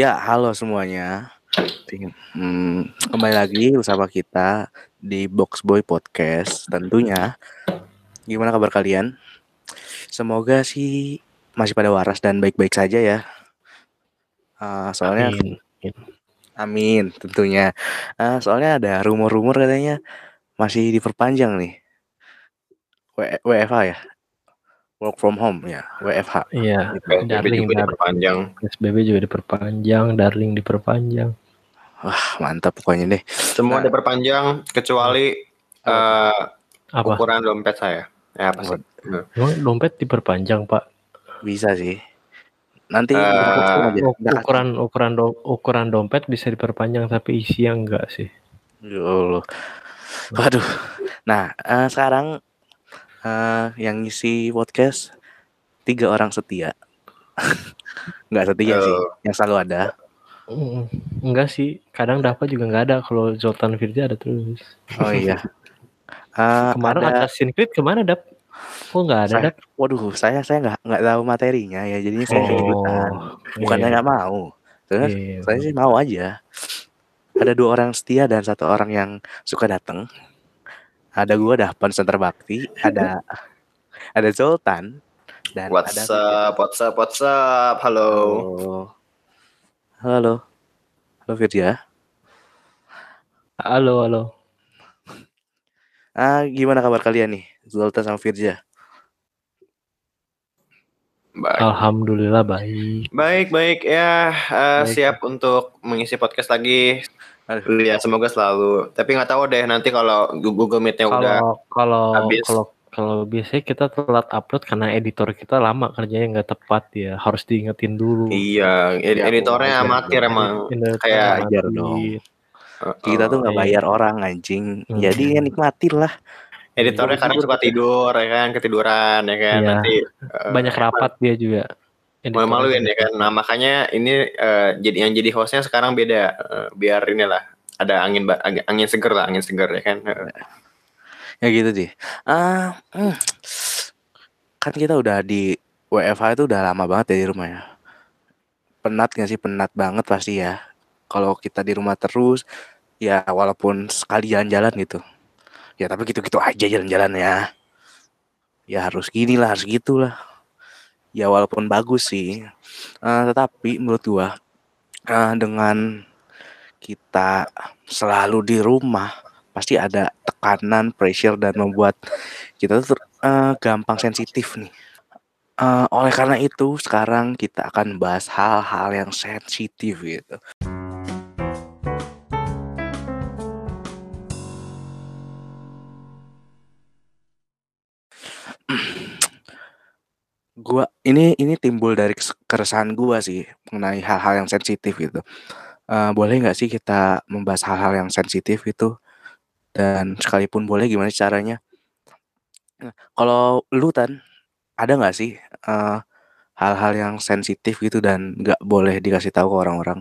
Ya, halo semuanya. Hmm, kembali lagi bersama kita di Box Boy Podcast tentunya. Gimana kabar kalian? Semoga sih masih pada waras dan baik-baik saja ya. Uh, soalnya Amin. amin tentunya. Uh, soalnya ada rumor-rumor katanya masih diperpanjang nih. W- WFH ya. Work from home ya, WFH. Iya, PSBB darling, juga diperpanjang. PSBB juga diperpanjang, darling diperpanjang. Wah, mantap pokoknya deh. Semua Nah. diperpanjang kecuali eh, Apa? ukuran dompet saya. Ya apa sih? Emang dompet diperpanjang, Pak? Bisa sih. Nanti Nggak ukuran ukuran do- ukuran dompet bisa diperpanjang tapi isinya enggak sih. Ya Allah. Waduh. Nah, eh, sekarang eh, yang ngisi podcast tiga orang setia. Nggak setia sih, Oh. yang selalu ada. Mm, Enggak sih, kadang dapat juga enggak ada. Kalau Zoltan Firja ada terus. Oh iya. Eh, Kemarin ada, Assassin's Creed ke mana, Dap? Kok enggak ada, Saya- Dap? waduh, saya saya nggak nggak tahu materinya ya, jadinya saya kejutan. Bukannya iya. nggak mau, terus Iya. saya sih mau aja. Ada dua orang setia dan satu orang yang suka datang. Ada gua Dahpan Center Bakti, ada ada Zoltan dan What's ada up? What's up? What's up? Halo. Halo. Halo. Halo Firja. Halo, halo. Ah, gimana kabar kalian nih? Zoltan sama Firja. Baik. Alhamdulillah baik. Baik, baik. Ya, eh, Baik. siap untuk mengisi podcast lagi. Aduh. Ya, semoga selalu. Tapi nggak tahu deh nanti kalau Google Meet-nya udah Kalau kalau habis. kalau kalau biasanya kita telat upload karena editor kita lama kerjanya nggak tepat ya harus diingetin dulu. Iya, ed- Ya, editornya wajar amatir emang. Editor kayak amatir. dong. Kita tuh nggak iya. bayar orang anjing. Hmm. Jadi ya nikmatin lah. Editornya kadang suka tidur ya kan, ketiduran ya kan. Iya. Nanti banyak rapat dia juga. Malu-maluin banyak ya kan. Nah, makanya ini eh, jadi yang jadi hostnya sekarang beda Eh, biar inilah ada angin angin seger lah, angin seger ya kan. Eh, Ya gitu sih. Ah, hmm. kan kita udah di WFH itu udah lama banget ya di rumah ya. Penat gak sih? Penat banget pasti ya. Kalau kita di rumah terus, ya walaupun sekali jalan-jalan gitu. Ya tapi gitu-gitu aja jalan-jalan ya. Ya harus gini lah, harus gitu lah. Ya walaupun bagus sih. Eh, tetapi menurut gua eh, dengan kita selalu di rumah pasti ada tekanan, pressure dan membuat kita tuh eh, gampang sensitif nih. Eh, oleh karena itu sekarang kita akan bahas hal-hal yang sensitif gitu. Gua ini ini timbul dari keresahan gua sih mengenai hal-hal yang sensitif gitu. Eh, boleh nggak sih kita membahas hal-hal yang sensitif itu? Dan sekalipun boleh gimana caranya? Nah, kalau lu Tan, ada nggak sih eh, hal-hal yang sensitif gitu dan nggak boleh dikasih tahu ke orang-orang?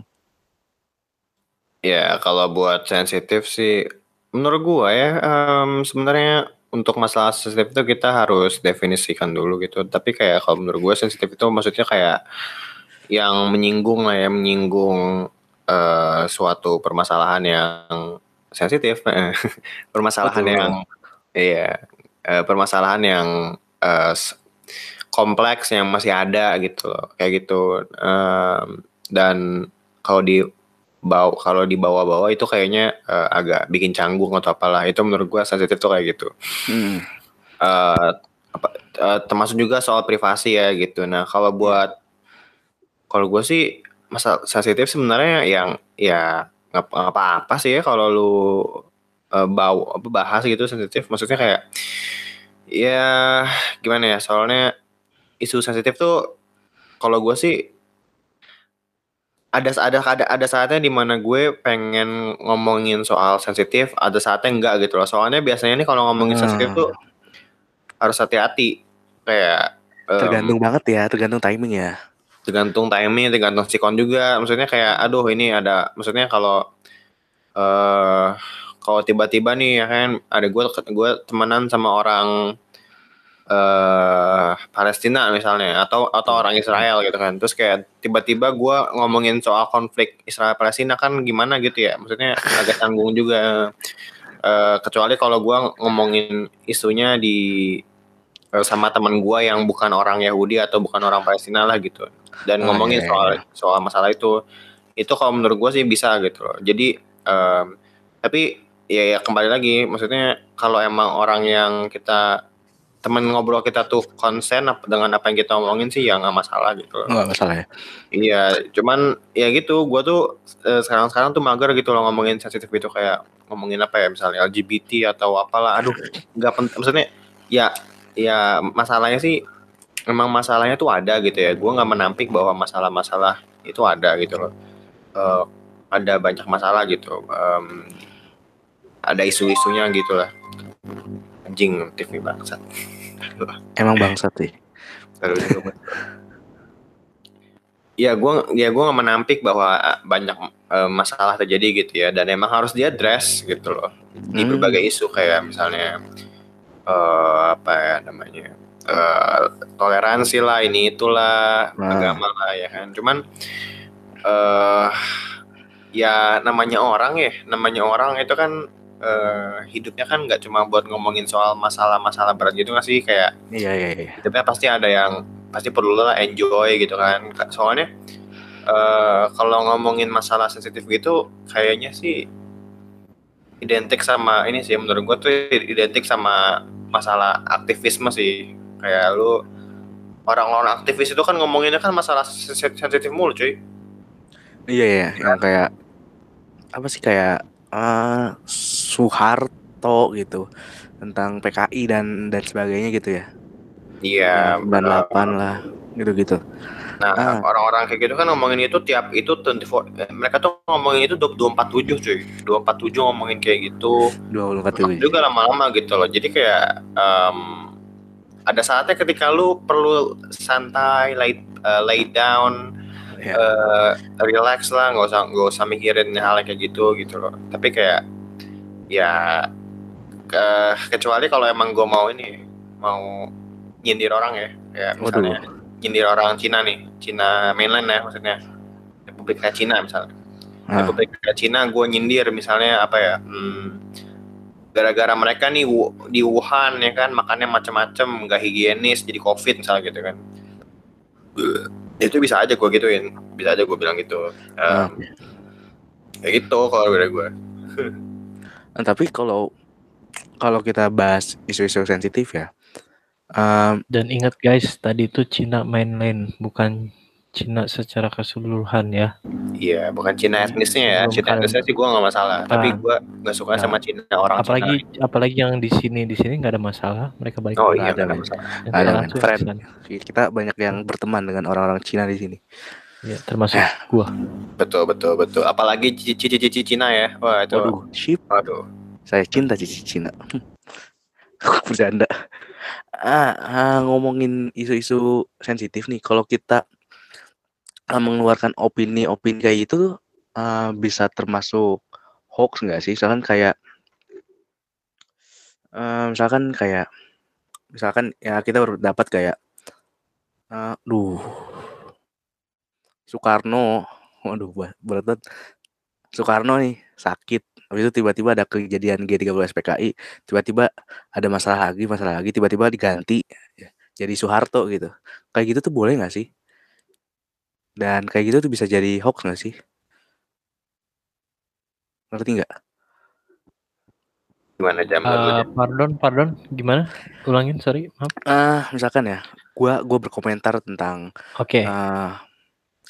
Ya, kalau buat sensitif sih menurut gua ya em, sebenarnya untuk masalah sensitif itu kita harus definisikan dulu gitu. Tapi kayak kalau menurut gua sensitif itu maksudnya kayak yang menyinggung lah ya, menyinggung eh, suatu permasalahan yang sensitif, permasalahan Betul. yang iya, eh, permasalahan yang s- kompleks yang masih ada gitu loh, kayak gitu. Em, dan kalau di bawa kalau dibawa-bawa itu kayaknya eh, agak bikin canggung atau apalah. Itu menurut gua sensitif tuh kayak gitu. Hmm, Eh, apa eh, termasuk juga soal privasi ya gitu. Nah kalau buat kalau gue sih masalah sensitif sebenarnya yang ya nggak apa-apa sih ya kalau lu bawa apa bahas gitu sensitif. Maksudnya kayak ya gimana ya soalnya isu sensitif tuh kalau gue sih ada ada ada ada saatnya di mana gue pengen ngomongin soal sensitif ada saatnya enggak gitu loh soalnya biasanya nih kalau ngomongin Hmm. sensitif tuh harus hati-hati kayak em, tergantung banget ya, tergantung timing ya. tergantung timing tergantung sikon juga maksudnya kayak aduh ini ada maksudnya kalau eh kalau tiba-tiba nih ya kan ada gue gue temenan sama orang eh Palestina misalnya atau atau orang Israel gitu kan. Terus kayak tiba-tiba gua ngomongin soal konflik Israel Palestina kan gimana gitu ya. Maksudnya agak tanggung juga. Eh kecuali kalau gua ngomongin isunya di eh, sama teman gua yang bukan orang Yahudi atau bukan orang Palestina lah gitu. Dan Oh, ngomongin iya, soal iya. soal masalah itu itu kalau menurut gua sih bisa gitu loh. Jadi em, tapi ya, ya kembali lagi maksudnya kalau emang orang yang kita temen ngobrol kita tuh konsen dengan apa yang kita omongin sih ya nggak masalah gitu. Nggak masalah ya. Iya, cuman ya gitu, gua tuh eh, sekarang-sekarang tuh mager gitu loh ngomongin sensitif itu kayak ngomongin apa ya misalnya LGBT atau apalah. Aduh, nggak penting. Maksudnya ya ya masalahnya sih memang masalahnya tuh ada gitu ya. Gua nggak menampik bahwa masalah-masalah itu ada gitu loh. Eh, ada banyak masalah gitu. Em, ada isu-isunya gitu lah. Anjing TV bangsat. Emang bangsat sih. Ya gue ya gue nggak menampik bahwa eh, banyak eh, masalah terjadi gitu ya dan emang harus diadres gitu loh di Hmm. berbagai isu kayak misalnya eh apa ya namanya eh, toleransi lah ini itulah Nah. agama lah ya kan cuman eh ya namanya orang ya namanya orang itu kan eh, hidupnya kan nggak cuma buat ngomongin soal masalah-masalah berat gitu nggak sih? Kayak Iya iya iya. hidupnya pasti ada yang pasti perlu lah enjoy gitu kan. Soalnya eh kalau ngomongin masalah sensitif gitu kayaknya sih identik sama ini sih menurut gue tuh identik sama masalah aktivisme sih. Kayak lu orang-orang aktivis itu kan ngomonginnya kan masalah sen- sensitif mulu cuy. Iya iya, yang kayak apa sih kayak eh Soeharto gitu tentang PKI dan dan sebagainya gitu ya. iya 98 lah gitu-gitu. Nah, Ah. orang-orang kayak gitu kan ngomongin itu tiap itu 24 eh, mereka tuh ngomongin itu 247 cuy. 247 ngomongin kayak gitu. 24 Lama juga lama-lama gitu loh. Jadi kayak em, ada saatnya ketika lu perlu santai, lay, eh, lay down, Ya. eh, relax lah, nggak usah nggak usah mikirin hal kayak gitu gitu loh. Tapi kayak ya ke- kecuali kalau emang gue mau ini mau nyindir orang ya, kayak misalnya nyindir orang Cina nih, Cina mainland ya maksudnya Republik Cina misalnya. Ah, Republik Cina gue nyindir misalnya apa ya hmm, gara-gara mereka nih di Wuhan ya kan makannya macam-macam nggak higienis jadi covid misalnya gitu kan itu bisa aja gue gituin. Bisa aja gue bilang gitu. Ah. Em, ya gitu kalau dari gue Nah, tapi kalau kalau kita bahas isu-isu sensitif ya, em, Dan ingat guys, tadi itu Cina mainland, bukan Cina secara keseluruhan ya. iya bukan Cina etnisnya ya Belum Cina etnisnya sih gue nggak masalah tapi Ah. gue nggak suka Nah. sama Cina orang Apalagi Cina apalagi yang di sini di sini nggak ada masalah, mereka baik. oh iya ada, nggak ada men. masalah ada, Friend. sana. kita banyak yang berteman dengan orang-orang Cina di sini. Ya, termasuk gua. betul betul betul apalagi cici-cici Cina ya wah itu Waduh, ship. waduh Saya cinta cici Cina. Bercanda. Ah, ah, ngomongin isu-isu sensitif nih. Kalau kita ah, mengeluarkan opini-opini kayak gitu tuh ah, bisa termasuk hoax nggak sih? Misalkan kayak eh, misalkan kayak misalkan ya kita berpendapat kayak eh, duh Soekarno waduh berat. Soekarno nih sakit habis itu tiba-tiba ada kejadian G30 SPKI tiba-tiba ada masalah lagi masalah lagi tiba-tiba diganti ya, jadi Soeharto gitu kayak gitu tuh boleh nggak sih dan kayak gitu tuh bisa jadi hoax nggak sih ngerti nggak gimana jam Eh, pardon, pardon, gimana? Ulangin, sorry, maaf. ah misalkan ya gua gua berkomentar tentang Oke, ah,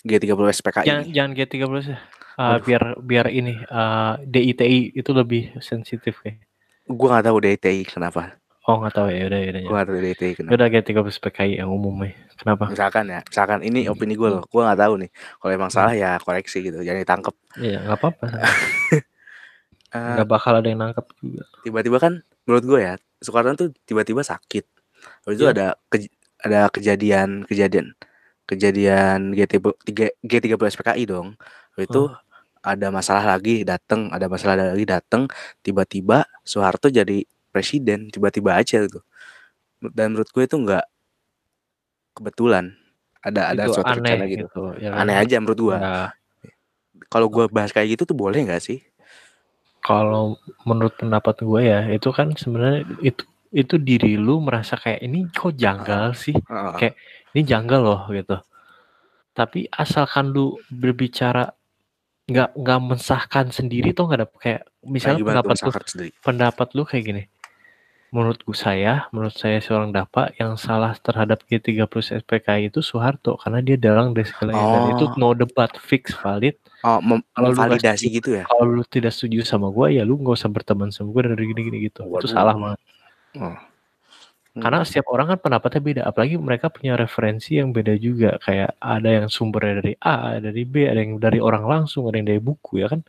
G30 SPKI jangan jangan G13 ya. Eh, Waduh. biar biar ini eh, DITI itu lebih sensitif kayak. gua nggak tahu DITI kenapa Oh nggak tahu ya, udah udah. gua nggak tahu DITI kenapa Udah G13 PKI yang umum ya. Kenapa? misalkan ya misalkan ini opini gue loh gue nggak tahu nih kalau emang salah ya koreksi gitu jangan ditangkap Iya nggak apa-apa. Eh, Nggak bakal ada yang nangkep juga. tiba-tiba kan menurut gue ya Soekarno tuh tiba-tiba sakit habis itu Iya. ada ada kejadian kejadian kejadian GT G30 SPKI dong habis itu ada masalah lagi datang ada masalah lagi datang tiba-tiba Soeharto jadi presiden tiba-tiba aja gitu Dan menurut gue itu nggak kebetulan. Ada ada Itu suatu aneh rencana gitu. gitu, ya kan? Aneh aja menurut gua. Ya. Kalau gua bahas kayak gitu tuh boleh nggak sih? Kalau menurut pendapat gue ya, itu kan sebenarnya itu itu diri lu merasa kayak ini kok janggal sih, Heeh. kayak ini janggal loh gitu. Tapi asalkan lu berbicara nggak nggak mensahkan sendiri tuh nggak ada kayak misalnya tuh pendapat lu sendiri? pendapat lu kayak gini. Menurut gue saya, menurut saya seorang dapa yang salah terhadap G30 SPKI itu Soeharto karena dia dalang dari segala dan itu Oh. no debat fix valid. Oh, mem Kalau lu nggak memvalidasi setuju, gitu ya? kalau lu tidak setuju sama gue ya lu nggak usah berteman sama gue dari gini-gini gitu. Itu Waduh. salah banget. Oh. Karena setiap orang kan pendapatnya beda, apalagi mereka punya referensi yang beda juga. Kayak ada yang sumbernya dari A, ada dari B, ada yang dari orang langsung, ada yang dari buku ya kan.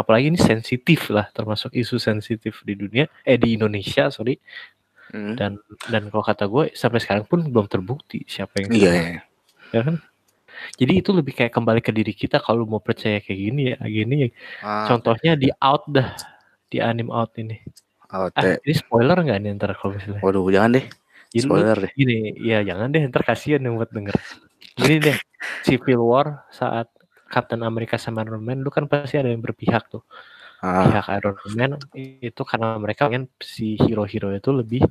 Apalagi ini sensitif lah, termasuk isu sensitif di dunia, eh di Indonesia sorry. Hmm. Dan dan kalau kata gue sampai sekarang pun belum terbukti siapa yang Iya, salah, iya. ya kan. Jadi itu lebih kayak kembali ke diri kita kalau mau percaya kayak gini ya gini ya. Ah, Contohnya di out dah, di anim out ini. oh, Ah, te- ini spoiler nggak nih ntar kalau misalnya? Waduh, jangan deh. Jadi Spoiler deh. gini, ya jangan deh ntar kasihan yang buat denger. Gini deh, Civil War saat Captain America sama Iron Man, lu kan pasti ada yang berpihak tuh. Ah, Pihak Iron Man itu karena mereka pengen si hero-hero itu lebih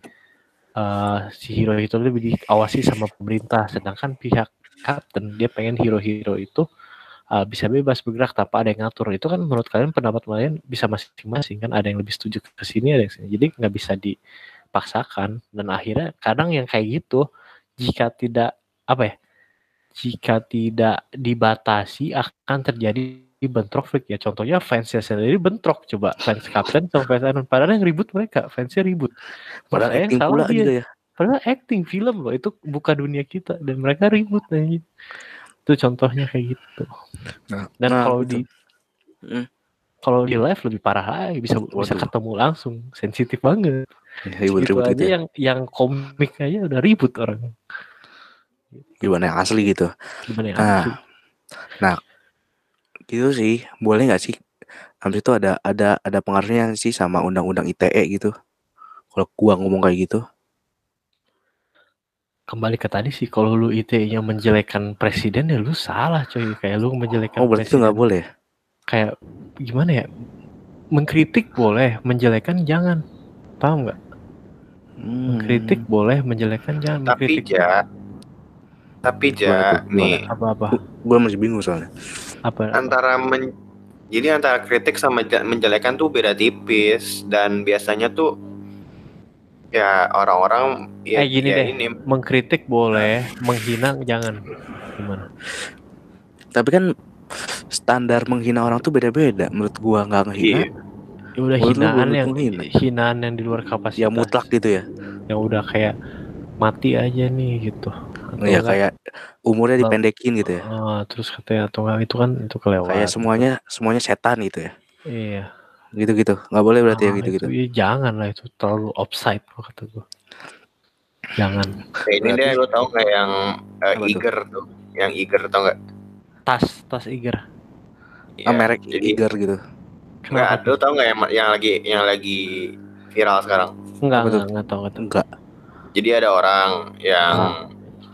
eh si hero itu lebih diawasi sama pemerintah, sedangkan pihak Captain dia pengen hero-hero itu eh, bisa bebas bergerak tanpa ada yang ngatur. Itu kan menurut kalian pendapat kalian bisa masing-masing kan ada yang lebih setuju ke sini ada yang sini. Jadi nggak bisa dipaksakan dan akhirnya kadang yang kayak gitu jika tidak apa ya jika tidak dibatasi akan terjadi bentrok freak ya contohnya fansnya sendiri bentrok coba fans Captain sama fans Man. padahal yang ribut mereka fansnya ribut padahal yang acting salah pula dia. gitu ya. padahal acting film loh itu bukan dunia kita dan mereka ribut aja itu contohnya kayak gitu Nah, dan nah, kalau gitu. di Mm. kalau di live lebih parah lagi bisa bisa Waduh. ketemu langsung sensitif banget itu ribut-ribut aja gitu ya. yang yang komik aja udah ribut orang Gimana yang asli gitu. gimana ya Nah, asli. nah, gitu sih. Boleh nggak sih? Habis itu ada ada ada pengaruhnya sih sama undang-undang ITE gitu. Kalau gua ngomong kayak gitu. kembali ke tadi sih kalau lu ITE-nya menjelekkan presiden ya lu salah coy kayak lu menjelekkan Oh, berarti itu presiden nggak boleh. kayak gimana ya mengkritik boleh menjelekkan jangan paham nggak Hmm. mengkritik boleh menjelekkan jangan Tapi mengkritik ja, tapi ja, Gimana nih apa-apa Gua masih bingung soalnya. apa antara men, jadi antara kritik sama je- menjelekan tuh beda tipis dan biasanya tuh ya orang-orang ya, Eh, gini ya deh. ini mengkritik boleh menghina jangan gimana Tapi kan standar menghina orang tuh beda-beda. Menurut gua nggak ngehina, iya. ya udah Menurut hinaan yang menghina? hinaan yang di luar kapasitas ya mutlak gitu ya. yang udah kayak mati aja nih gitu Atau Ya enggak, kayak umurnya dipendekin gitu ya. ah, terus katanya atau enggak itu kan itu kelewat Kayak semuanya semuanya setan gitu ya. iya Gitu-gitu. nggak boleh berarti ya Ah, gitu-gitu. itu, ya jangan lah itu terlalu offside kok kata gue jangan Kayak ini Berarti- deh lo tau nggak yang uh, Apa tuh? Iger tuh yang Iger tau nggak tas tas Iger Ya, Ah, merek jadi Iger gitu. nggak lo tau nggak yang, yang lagi yang lagi viral sekarang enggak Apa tuh? enggak enggak tahu enggak tahu Enggak. jadi ada orang yang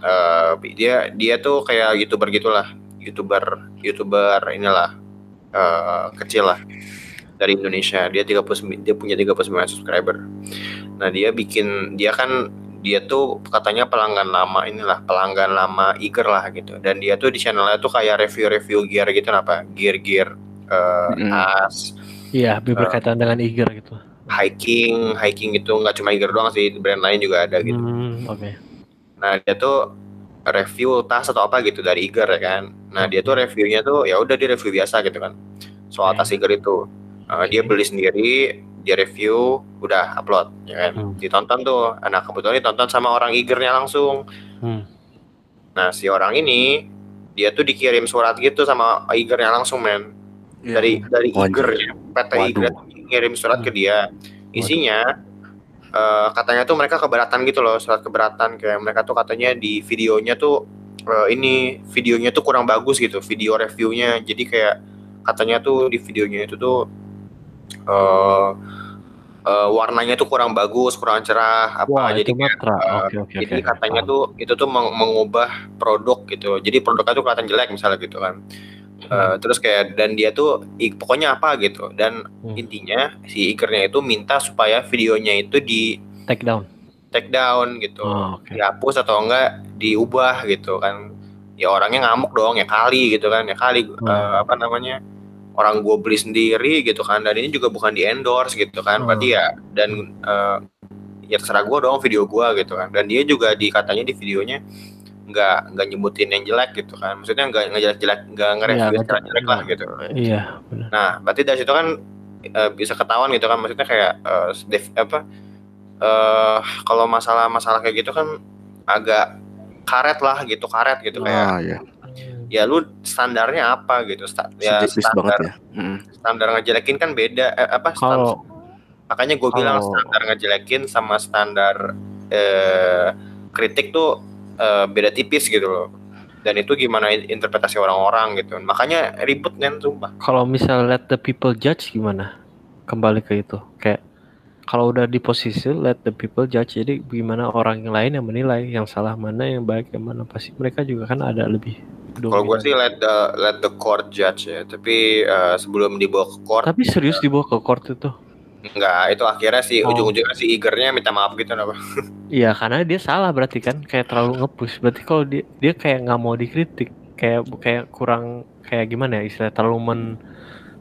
eh, dia dia tuh kayak youtuber gitulah. Youtuber youtuber inilah eh, kecil lah dari Indonesia. Dia 39 dia punya 39 subscriber. Nah dia bikin dia kan dia tuh katanya pelanggan lama inilah pelanggan lama Iger lah gitu. Dan dia tuh di channelnya tuh kayak review-review gear gitu apa gear-gear eh, Mm. tas. Iya berkaitan dengan Iger gitu. hiking hiking itu nggak cuma Iger doang sih brand lain juga ada gitu. Hmm, oke Nah dia tuh review tas atau apa gitu dari Iger ya kan. Nah dia tuh reviewnya tuh ya udah dia review biasa gitu kan soal Oke. tas Iger itu. Uh, Dia beli sendiri, dia review, udah upload ya kan. Hmm. Ditonton tuh. Nah kebetulan ditonton sama orang Igernya langsung. Hmm. Nah si orang ini dia tuh dikirim surat gitu sama Igernya langsung men Iya. dari dari. Iger ya. PT. Iger ngirim surat ke dia. Isinya eh, katanya tuh mereka keberatan gitu loh, surat keberatan kayak mereka tuh katanya di videonya tuh eh, ini videonya tuh kurang bagus gitu, video reviewnya. Jadi kayak katanya tuh di videonya itu tuh eh eh, warnanya tuh kurang bagus, kurang cerah apa Wah, jadi kayak, eh, oke oke jadi oke. katanya tuh itu tuh meng- mengubah produk gitu. Jadi produknya tuh kelihatan jelek misalnya gitu kan. Eh, Hmm. terus kayak dan dia tuh pokoknya apa gitu dan Hmm. intinya si Ikernya itu minta supaya videonya itu di take down. take down gitu Oh, oke. dihapus atau enggak diubah gitu kan ya orangnya ngamuk dong ya kali gitu kan ya kali Hmm. eh, apa namanya orang gue beli sendiri gitu kan dan ini juga bukan di endorse gitu kan Hmm. berarti ya dan eh, ya terserah gue dong video gue gitu kan dan dia juga di katanya di videonya nggak nggak nyebutin yang jelek gitu kan maksudnya nggak nggak jelek jelek nggak nge-review Iya, secara nggak- jelek lah gitu Iya, benar. Nah, berarti dari situ kan eh, bisa ketahuan gitu kan maksudnya kayak eh, dev- apa eh kalau masalah-masalah kayak gitu kan agak karet lah gitu, karet gitu kayak Ah ya, ya lu standarnya apa gitu. Sta- ya standar ya. Mm. standar ngejelekin kan beda eh, apa Kalau makanya gue bilang standar ngejelekin sama standar eh kritik tuh eh, beda tipis gitu loh. Dan itu gimana in- interpretasi orang-orang gitu. Makanya ribut kan sumpah. kalau misal let the people judge gimana? Kembali ke itu. Kayak kalau udah di posisi let the people judge, jadi gimana orang yang lain yang menilai yang salah mana, yang baik yang mana pasti mereka juga kan ada lebih. Kalau gue sih let the let the court judge ya. Tapi eh, sebelum dibawa ke court Tapi serius dibawa ke court itu? Enggak itu akhirnya si Oh. ujung-ujungnya si Igernya minta maaf gitu apa. Iya karena dia salah berarti kan kayak terlalu nge-push. Berarti kalau dia dia kayak nggak mau dikritik, kayak kayak kurang kayak gimana ya istilah terlalu men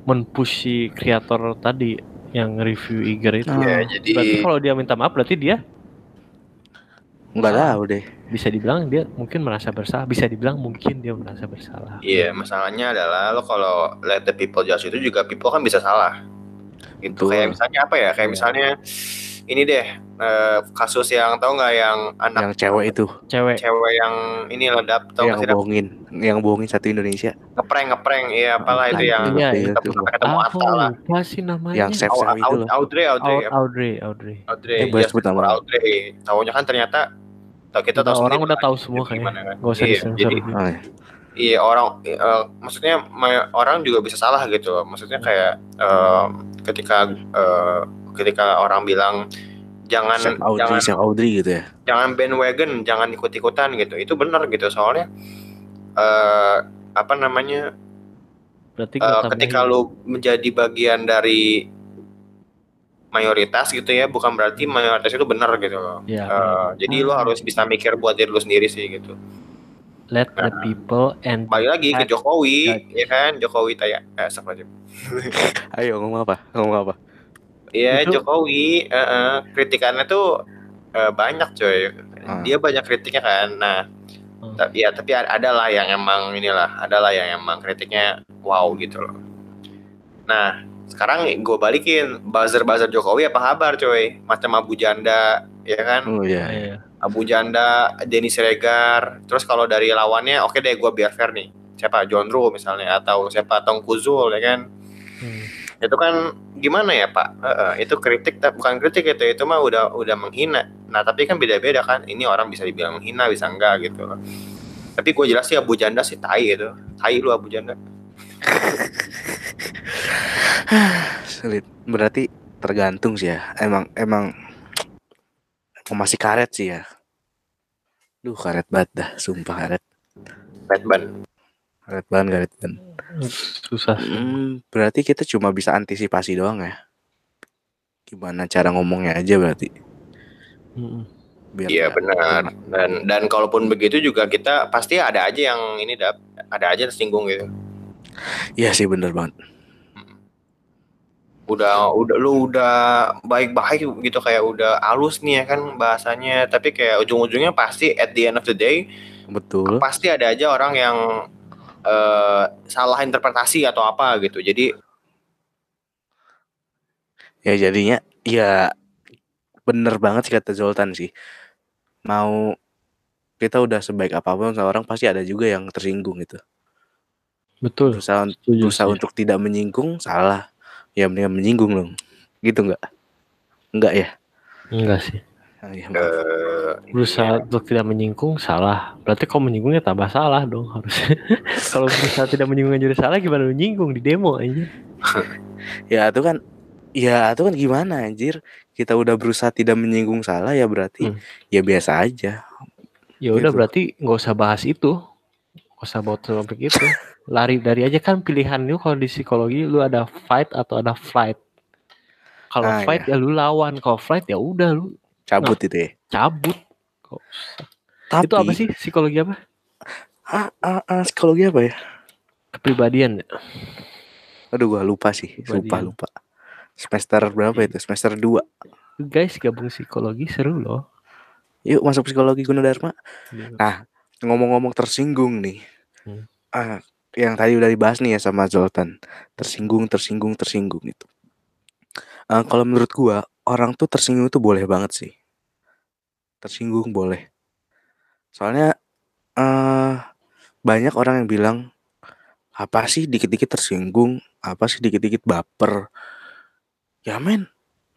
men-push si kreator tadi yang review Iger itu. Ya, Berarti jadi kalau dia minta maaf berarti dia Nggak tahu deh. bisa dibilang dia mungkin merasa bersalah, bisa dibilang mungkin dia merasa bersalah. iya masalahnya adalah lo kalau let the people judge itu juga people kan bisa salah. Betul. kayak misalnya apa ya? Kayak Iya. misalnya ini deh eh, kasus yang tahu nggak yang anak Yang cewek itu, Cewek cewek yang ini ledap tahu yang nggak bohongin, yang bohongin satu Indonesia. ngeprank ngeprank iya apalah itu Iya, yang Iya, itu ketemu tuh. sampai ketemu ah, Atta lah. lupa sih namanya. Yang chef Au- chef itu loh. Audrey Audrey Au- Audrey, Audrey. Audrey Eh, iya, sebut nama. Audrey tahunya kan ternyata tau kita tahu orang udah tahu semua kayaknya. gimana kan. Gak usah Iya, disensor. jadi Oh, iya. iya orang eh, maksudnya ma- orang juga bisa salah gitu loh. maksudnya kayak eh, ketika eh, ketika orang bilang jangan Chef Audrey, jangan Chef Audrey gitu ya. jangan bandwagon jangan ikut ikutan gitu itu benar gitu soalnya eh apa namanya Berarti tambahin. ketika lu menjadi bagian dari mayoritas gitu ya bukan berarti mayoritas itu benar gitu loh Ya, Eh, jadi lu harus bisa mikir buat diri lu sendiri sih gitu let the people and balik lagi ke. Jokowi ya kan Jokowi tanya eh astagfirullahaladzim. Ayo ngomong apa? Ngomong apa? Iya Itu- Jokowi, eh, eh, kritikannya tuh eh, banyak coy. Ah. Dia banyak kritiknya kan. Nah, Hmm. tapi ya tapi ada ada lah yang emang inilah, ada lah yang emang kritiknya wow gitu loh. Nah, sekarang gue balikin buzzer-buzzer Jokowi apa kabar coy? Macam Abu Janda, ya kan? Oh iya. Iya. Abu Janda, Denny Siregar. Terus kalau dari lawannya, oke deh gue biar fair nih. Siapa? John Ru misalnya atau siapa Tongku Zul ya kan? Hmm. itu kan gimana ya pak Eh, eh, itu kritik bukan kritik itu itu mah udah udah menghina nah tapi kan beda-beda kan ini orang bisa dibilang menghina bisa enggak gitu tapi gue jelas sih Abu Janda sih tai itu tai lu Abu Janda Sulit. Berarti tergantung sih ya. Emang emang masih karet sih ya. Duh karet banget dah, sumpah karet. Batman Karet banget, karet banget. Susah. Hmm, berarti kita cuma bisa antisipasi doang ya. Gimana cara ngomongnya aja berarti. Biar iya benar dan dan kalaupun begitu juga kita pasti ada aja yang ini dap ada aja yang tersinggung gitu Iya sih bener banget. udah udah lu udah baik-baik gitu kayak udah halus nih ya kan bahasanya tapi kayak ujung-ujungnya pasti at the end of the day Betul. pasti ada aja orang yang eh, salah interpretasi atau apa gitu. Jadi Ya jadinya ya bener banget sih kata Zoltan sih. Mau kita udah sebaik apa pun sama orang pasti ada juga yang tersinggung gitu. Betul. Berusaha, Setuju berusaha untuk tidak menyinggung salah. Ya mendingan menyinggung dong. Gitu nggak? Enggak ya? Enggak sih. Eh, Berusaha untuk tidak menyinggung salah. Berarti kalau menyinggungnya tambah salah dong harusnya. kalau berusaha tidak menyinggung jadi salah gimana menyinggung di demo aja. ya itu kan Ya itu kan gimana anjir Kita udah berusaha tidak menyinggung salah ya berarti Hmm. Ya biasa aja Ya udah Gitu. berarti nggak usah bahas itu. Nggak usah bawa topik itu. Lari dari aja kan pilihan lu kalau di psikologi lu ada fight atau ada flight. Kalau Ah, fight ya lu lawan, kalau flight ya udah lu Cabut itu ya cabut. Kok Tapi itu apa sih psikologi apa? ah, ah, ah, Psikologi apa ya Kepribadian. ya? Aduh gua lupa sih Lupa lupa Semester berapa itu Semester 2 Lu Guys gabung psikologi seru loh. Yuk masuk psikologi Gunadarma Nah, ngomong-ngomong tersinggung nih. Hmm. Ah, yang tadi udah dibahas nih ya sama Zoltan. Tersinggung, tersinggung, tersinggung itu. Ah, kalau menurut gua, orang tuh tersinggung itu boleh banget sih. Tersinggung boleh. Soalnya eh banyak orang yang bilang apa sih dikit-dikit tersinggung, apa sih dikit-dikit baper. Ya men,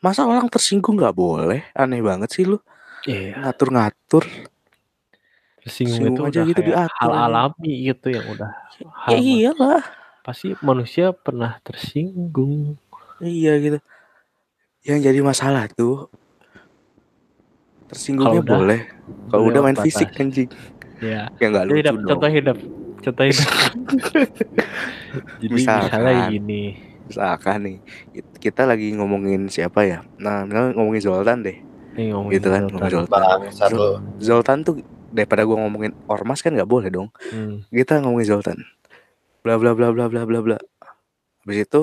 masa orang tersinggung nggak boleh? Aneh banget sih lu Iya. ngatur-ngatur. Tersinggung Singgung itu aja udah gitu kayak Ya, hal diatur. alami gitu yang udah hal Ya iyalah. pasti manusia pernah tersinggung. Iya gitu. Yang jadi masalah tuh tersinggungnya udah, boleh. Kalau udah main lewat fisik batas. anjing. Ya. Ya nggak lucu Hidup, dong. contoh hidup. Contoh hidup. Jadi Misalkan. misalnya gini. Misalkan nih it- kita lagi ngomongin siapa ya? Nah, misalnya ngomongin Zoltan deh. Nih ngomongin Gitu kan, Zoltan. ngomongin Zoltan. Zoltan tuh daripada gua ngomongin ormas kan nggak boleh dong. Hmm. Kita ngomongin Zoltan. Bla bla bla bla bla bla bla. Habis itu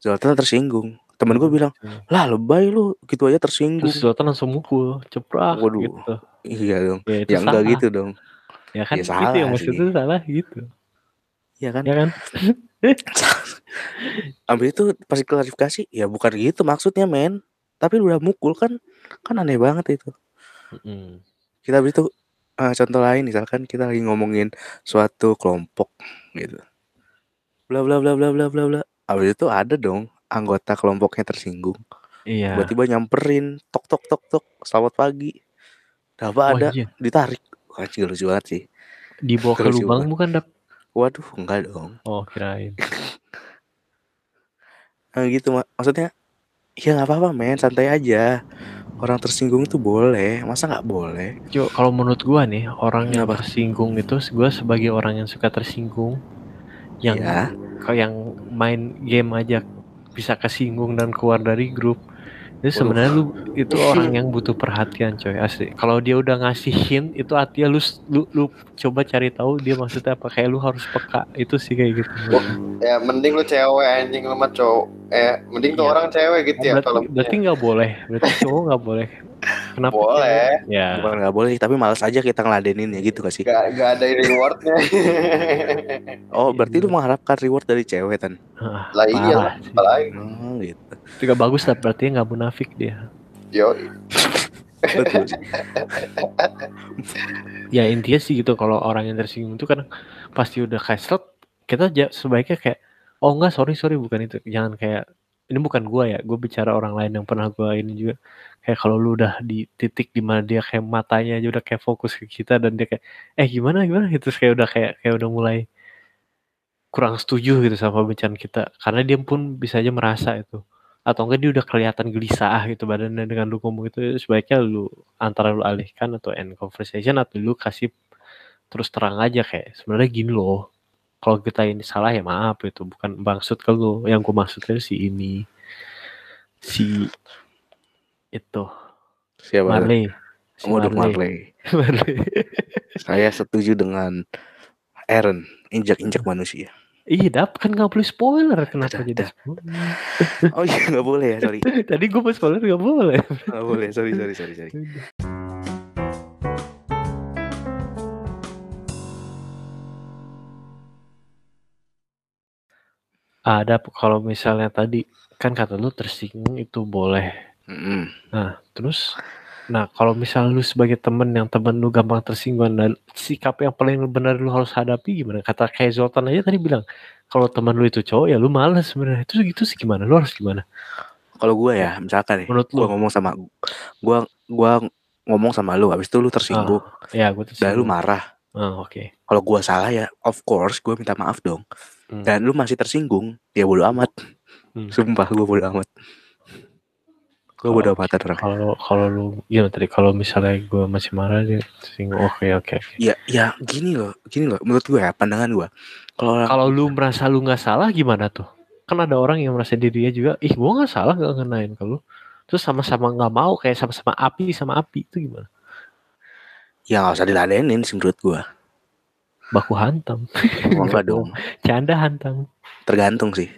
Zoltan tersinggung. Temen gue bilang, lah lebay lu, gitu aja tersinggung. Terus Zoltan langsung mukul, ceprak Waduh. gitu. Iya dong. Ya itu Ya enggak gitu dong. Ya kan Ya itu salah yang maksud sih. itu salah gitu. Iya kan? Ya kan? Ambil itu pasti klarifikasi ya bukan gitu maksudnya men tapi udah mukul kan kan aneh banget itu Mm-mm. Kita ambil itu eh, contoh lain misalkan kita lagi ngomongin suatu kelompok gitu. Bla bla bla bla bla bla bla. Abis itu ada dong anggota kelompoknya tersinggung. Iya. tiba-tiba nyamperin tok tok tok tok selamat pagi. Apa ada? Iya. ditarik. Anjing, lucu banget sih. Dibawa ke lubang bukan dap? waduh enggak dong. Oh kirain. Nah, gitu mak maksudnya ya nggak apa-apa men santai aja orang tersinggung itu boleh. Masa nggak boleh? Jo, kalau menurut gua nih orang yang Kenapa? tersinggung itu gua sebagai orang yang suka tersinggung yang kalau yang main game aja bisa kesinggung dan keluar dari grup itu sebenarnya lu itu orang yang butuh perhatian coy asli. Kalau dia udah ngasih hint itu artinya lu lu, lu coba cari tahu dia maksudnya apa. Kayak lu harus peka itu sih kayak gitu. Ya mending lu cewek anjing lu mah cowok. Eh mending tuh Iya. orang cewek gitu ya berarti kalau berarti nggak boleh. Berarti cowok nggak boleh kenapa boleh. ya. Bukan nggak boleh tapi malas aja kita ngeladenin ya gitu gak sih? Gak, gak ada rewardnya. oh berarti lu mengharapkan reward dari cewek kan ah, lah iya lah. Apalagi. oh gitu. Itu nggak bagus lah berarti nggak munafik dia. Yo, betul. Ya intinya sih gitu kalau orang yang tersinggung itu kan pasti udah kayak kita sebaiknya kayak oh enggak sorry sorry bukan itu. Jangan kayak ini bukan gua ya gue bicara orang lain yang pernah gua ini juga. Kayak kalau lu udah di titik di mana dia kayak matanya aja udah kayak fokus ke kita dan dia kayak eh gimana gimana? Terus kayak udah kayak kayak udah mulai kurang setuju gitu sama pembicaraan kita. Karena dia pun bisa aja merasa itu. Atau enggak dia udah kelihatan gelisah gitu badannya dengan lu ngomong itu sebaiknya lu antara lu alihkan atau end conversation atau lu kasih terus terang aja kayak sebenarnya gini loh kalau kita ini salah ya maaf itu bukan maksud ke lu. Yang gue maksudnya si ini si itu. Siapa? Marley. Si Waduh Marley. Marley. Marley. saya setuju dengan Aaron injak-injak manusia. Iya, dap kan nggak boleh spoiler. Kenapa jadi spoiler? oh iya nggak boleh ya sorry. Tadi gue mau spoiler nggak boleh. nggak boleh sorry sorry sorry sorry Ada kalau misalnya tadi kan kata lu tersinggung itu boleh. Nah, terus nah kalau misal lu sebagai temen yang temen lu gampang tersinggung dan sikap yang paling benar lu harus hadapi gimana? Kata kayak Zoltan aja tadi bilang kalau temen lu itu cowok ya lu males sebenarnya. Itu gitu sih gimana? Lu harus gimana? kalau gue ya misalkan nih Menurut lu? ngomong sama gua gua ngomong sama lu habis itu lu tersinggung Ya, gue dan lu tersinggung. marah Ah, oke. kalau gua salah ya of course gue minta maaf dong Hmm. dan lu masih tersinggung ya bodo amat Hmm. Sumpah gue bodo amat. Gue Kalau- bodo amat. Kalau kalau lu iya tadi kalau misalnya gue masih marah dia singgung oke oke. oke. Ya, ya gini loh, gini loh. Menurut gue ya, pandangan gue. Kalau Kalau lu merasa lu nggak salah gimana tuh? Kan ada orang yang merasa dirinya juga, ih gue nggak salah nggak ngenain ke lu. Terus sama-sama nggak mau kayak sama-sama api sama api itu gimana? ya nggak usah diladenin sih menurut gue. Baku hantam, enggak dong. canda hantam. Tergantung sih.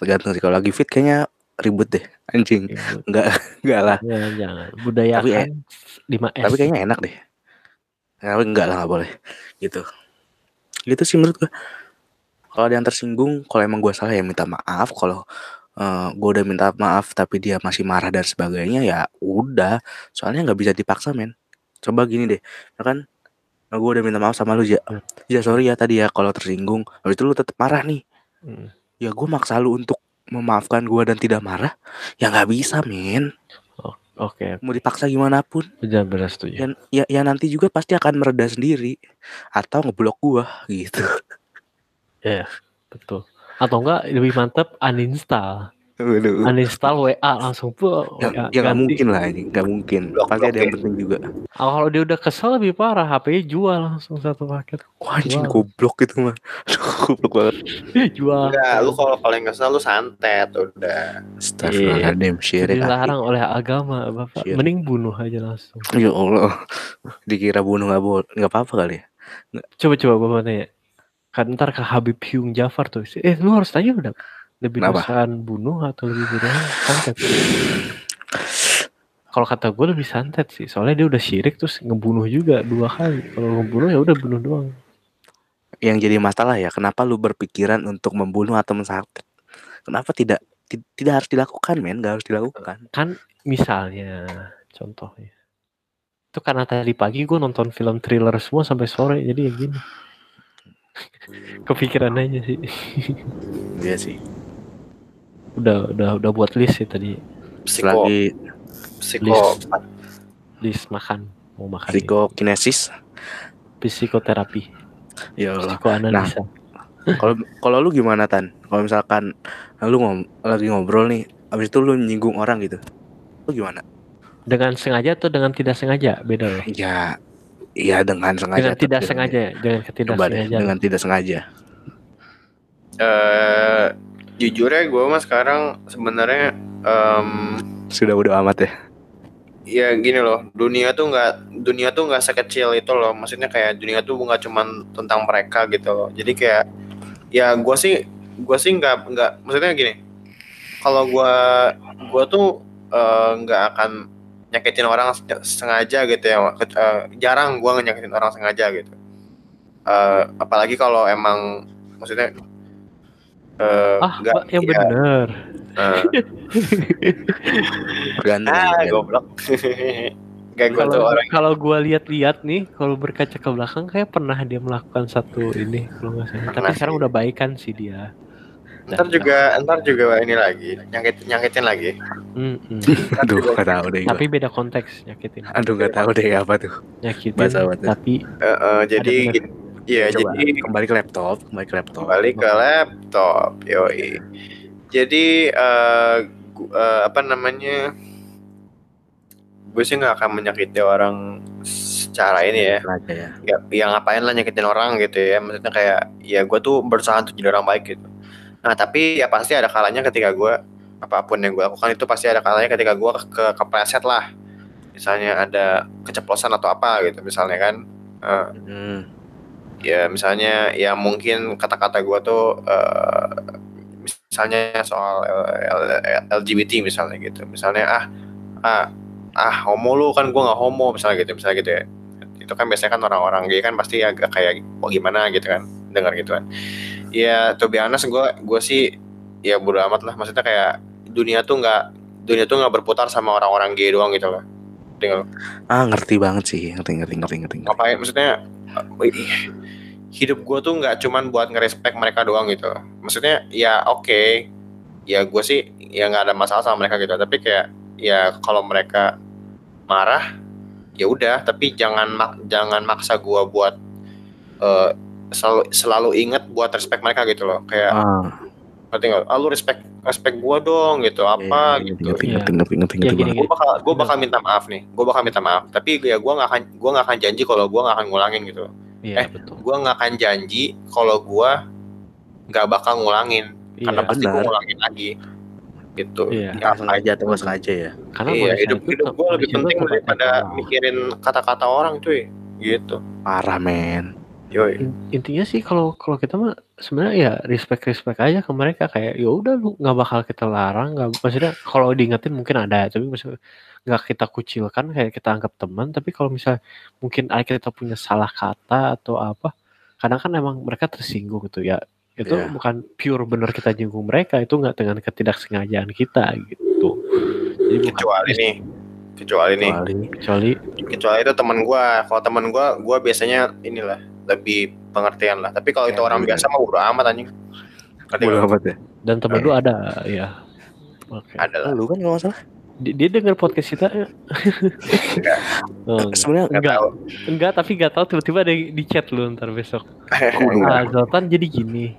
Tergantung sih. Kalau lagi fit kayaknya ribut deh. Anjing. Ribut. Enggak, enggak lah. Ya, jangan budayakan 5S. Tapi kayaknya enak deh. Tapi enggak lah, enggak boleh. Gitu. Gitu sih menurut gue. Kalau ada yang tersinggung, kalau emang gue salah ya minta maaf. Kalau eh gue udah minta maaf tapi dia masih marah dan sebagainya ya udah. Soalnya nggak bisa dipaksa men. Coba gini deh, ya kan? gue udah minta maaf sama lu. Hmm. Ja sorry ya tadi ya kalau tersinggung. Habis itu lu tetap marah nih. Hmm. Ya gue maksa lu untuk memaafkan gue dan tidak marah. Ya nggak bisa men. Oke, Mau dipaksa gimana pun. benar-benar setuju. ya, ya, ya nanti juga pasti akan mereda sendiri atau ngeblok gua gitu Ya, betul. Atau enggak lebih mantap uninstall. Waduh. Uninstall WA langsung tuh ya ya nggak mungkin lah ini nggak mungkin pasti ada yang blok, penting juga Ah, kalau dia udah kesel lebih parah, HP-nya jual langsung satu paket. wah anjing goblok itu mah goblok banget jual. Enggak, lu kalau paling kesel lu santet udah. Astagfirullahaladzim syirik Dilarang oleh agama, Bapak. Syirik. Mending bunuh aja langsung. ya Allah dikira bunuh nggak boleh nggak apa-apa kali ya Coba-coba gue mau tanya. Kan ntar ke Habib Hyung Jafar tuh. Eh, lu harus tanya udah. Lebih Kenapa? dosaan bunuh atau lebih dosaan santet? Kalau kata gue lebih santet sih. Soalnya dia udah syirik terus ngebunuh juga dua kali. Kalau ngebunuh ya udah bunuh doang. yang jadi masalah ya kenapa lu berpikiran untuk membunuh atau mensantet kenapa tidak ti- tidak harus dilakukan men nggak harus dilakukan Kan misalnya contohnya. Itu karena tadi pagi gue nonton film thriller semua sampai sore. Jadi ya gini. Kepikiran aja sih. iya sih udah udah udah buat list sih tadi. Psiko, lagi psiko, List makan. Mau makan. psikokinesis Psikoterapi. ya Allah Psikoanalisa. kalau kalau lu gimana tan kalau misalkan lu ngom lagi ngobrol nih abis itu lu nyinggung orang gitu lu gimana Dengan sengaja atau dengan tidak sengaja beda loh. ya iya dengan sengaja Dengan tidak sengaja, ya, dengan deh, sengaja. dengan tidak sengaja eh ya gue mah sekarang sebenarnya em, sudah udah amat ya? ya gini loh dunia tuh nggak dunia tuh nggak sekecil itu loh. Maksudnya kayak dunia tuh nggak cuman tentang mereka gitu loh. Jadi kayak ya gue sih gue sih nggak nggak maksudnya gini. Kalau gue gue tuh eh, nggak akan nyakitin orang se- sengaja gitu ya. Ke- eh, jarang gue nyakitin orang sengaja gitu. Eh, apalagi kalau emang maksudnya eh, Ah, nggak- Pak, yang iya, bener. eh, tergantung ah ya. goblok gue Kalau kalau gua lihat-lihat nih, kalau berkaca ke belakang kayak pernah dia melakukan satu ini kalau nggak salah. Tapi sekarang udah baikan sih dia. ntar juga ntar juga ini lagi nyakit nyakitin lagi Hmm, hmm. aduh gak tahu deh. Tapi beda konteks nyakitin. aduh gak tahu deh apa tuh Nyakitin. Bahasa? Tapi Eh, eh, jadi gini, iya Coba, jadi kembali ke laptop kembali ke laptop. kembali ke laptop yoi. Jadi eh, gu- eh, apa namanya gue sih nggak akan menyakiti orang secara ini ya. Aja ya. Nggak ya ngapain lah nyakitin orang gitu ya. Maksudnya kayak ya gue tuh berusaha untuk jadi orang baik gitu. Nah tapi ya pasti ada kalanya ketika gue apa pun yang gue lakukan itu pasti ada kalanya ketika gue ke kepleset lah. Misalnya ada keceplosan atau apa gitu misalnya kan. Hmm. Ya misalnya ya mungkin kata-kata gue tuh eh, misalnya soal L- L- LGBT misalnya gitu. Misalnya ah ah ah homo lu kan gue nggak homo misalnya gitu misalnya gitu ya. Itu kan biasanya kan orang-orang gay kan pasti agak kayak oh gimana? gitu kan dengar gitu kan. Ya to be honest gue gue sih ya bodo amat lah. Maksudnya kayak dunia tuh nggak dunia tuh nggak berputar sama orang-orang gay doang gitu loh. Tinggal ah ngerti banget sih ngerti ngerti ngerti ngerti, ngerti. ngapain? Maksudnya ih, hidup gue tuh nggak cuman buat ngerespek mereka doang gitu. Maksudnya ya oke. Ya gue sih ya nggak ada masalah sama mereka gitu. Tapi kayak ya kalau mereka marah ya udah. Tapi jangan mak jangan maksa gue buat eh, selalu selalu inget buat respect mereka gitu loh. Kayak ah. ngerti nggak? Ah lu respect respect gua dong gitu. Apa Iya, gitu. Iya. ngerti ngerti ngerti Ya, ngerti gini, banget. gue bakal gue bakal minta maaf nih. Gue bakal minta maaf. Tapi ya gue nggak akan gue nggak akan janji kalau gue nggak akan ngulangin gitu Iya, Eh, betul. gue nggak akan janji kalau gue nggak bakal ngulangin Iya, karena pasti gue benar. ngulangin lagi. Gitu. Iya. Ya, Entah sengaja atau nggak sengaja ya. karena iya hidup itu hidup gue lebih penting daripada mikirin kata-kata orang cuy. Gitu. Parah men. Yoi. In- intinya sih kalau kalau kita mah sebenarnya ya respect respect aja ke mereka. Kayak ya udah lu nggak bakal kita larang nggak maksudnya kalau diingetin mungkin ada tapi maksudnya nggak kita kucilkan kayak kita anggap teman tapi kalau misalnya mungkin kita punya salah kata atau apa kadang kan emang mereka tersinggung gitu ya. Itu Iya. bukan pure bener kita nyinggung mereka itu nggak dengan ketidaksengajaan kita gitu. Jadi bukan kecuali nih kecuali nih. Kecuali kecuali. Kecuali itu teman gue kalau teman gue gue biasanya inilah lebih pengertian lah. Tapi kalau itu Ya, orang bener. biasa mah udah amat anjing. Nggak? amat ya? Dan temen lu ada ya? Oke. Ada lah. Lu kan kalau nggak salah dia, dia denger podcast kita ya? Enggak. Oh, sebenarnya nggak Enggak. tahu Enggak, tapi gak tahu tiba-tiba ada di chat lu ntar besok. Enggak. Ah, Zoltan jadi gini.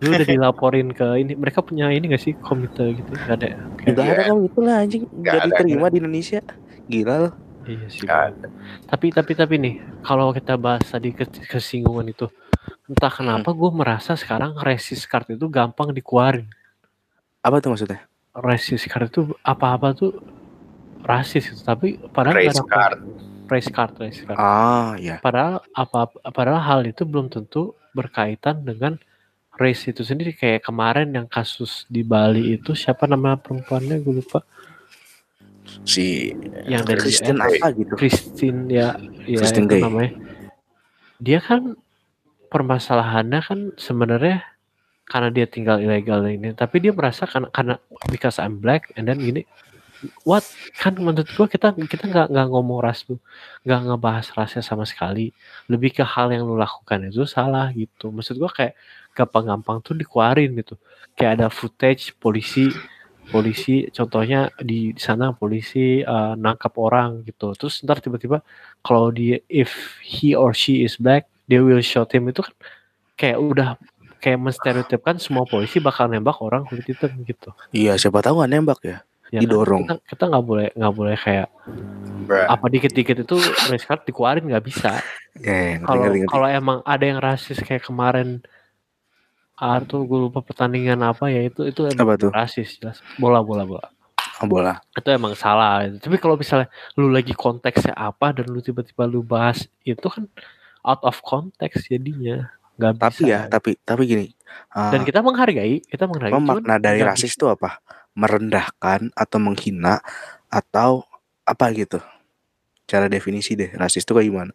Lu udah dilaporin ke ini. Mereka punya ini gak sih komite gitu? Gak ada. ya? Oke. nggak ada kan gitu lah anjing Nggak nggak ada, diterima di Indonesia gila loh Iya sih. Tapi tapi tapi nih, kalau kita bahas tadi kes- kesinggungan itu, entah kenapa gue merasa sekarang resist card itu gampang dikeluarin. apa tuh maksudnya Resist card itu apa-apa tuh rasis itu. Tapi padahal Race card. race card, race card. ah ya padahal apa padahal hal itu belum tentu berkaitan dengan race itu sendiri. Kayak kemarin yang kasus di Bali itu siapa nama perempuannya? Gue lupa. Si yang dari Kristen apa gitu? Christine ya ya itu namanya. Dia kan permasalahannya kan sebenarnya karena dia tinggal ilegal ini tapi dia merasa karena karena because I'm black and then gini what? Kan menurut gua kita kita nggak nggak ngomong ras lu nggak ngebahas rasnya sama sekali. Lebih ke hal yang lu lakukan itu salah gitu. Maksud gua kayak gampang-gampang tuh dikeluarin gitu. Kayak ada footage polisi polisi contohnya di sana polisi eh, nangkap orang gitu. Terus ntar tiba-tiba kalau dia if he or she is black they will shoot him. Itu kan kayak udah kayak menstereotipkan semua polisi bakal nembak orang kulit hitam gitu iya siapa tahu nggak nembak ya ya kan? Didorong. kita kita nggak boleh nggak boleh kayak Bruh. apa dikit-dikit itu race card dikeluarin nggak bisa ngerti, kalau ngerti. kalau emang ada yang rasis kayak kemarin ah tuh gue lupa pertandingan apa ya itu itu emang apa tuh rasis jelas bola bola bola oh, bola itu emang salah gitu. tapi kalau misalnya lu lagi konteksnya apa dan lu tiba-tiba lu bahas itu kan out of context jadinya bisa tapi ya tapi tapi gini ah, dan kita menghargai kita menghargai makna dari rasis itu apa? Merendahkan atau menghina atau apa gitu? Cara definisi deh, rasis itu kayak gimana?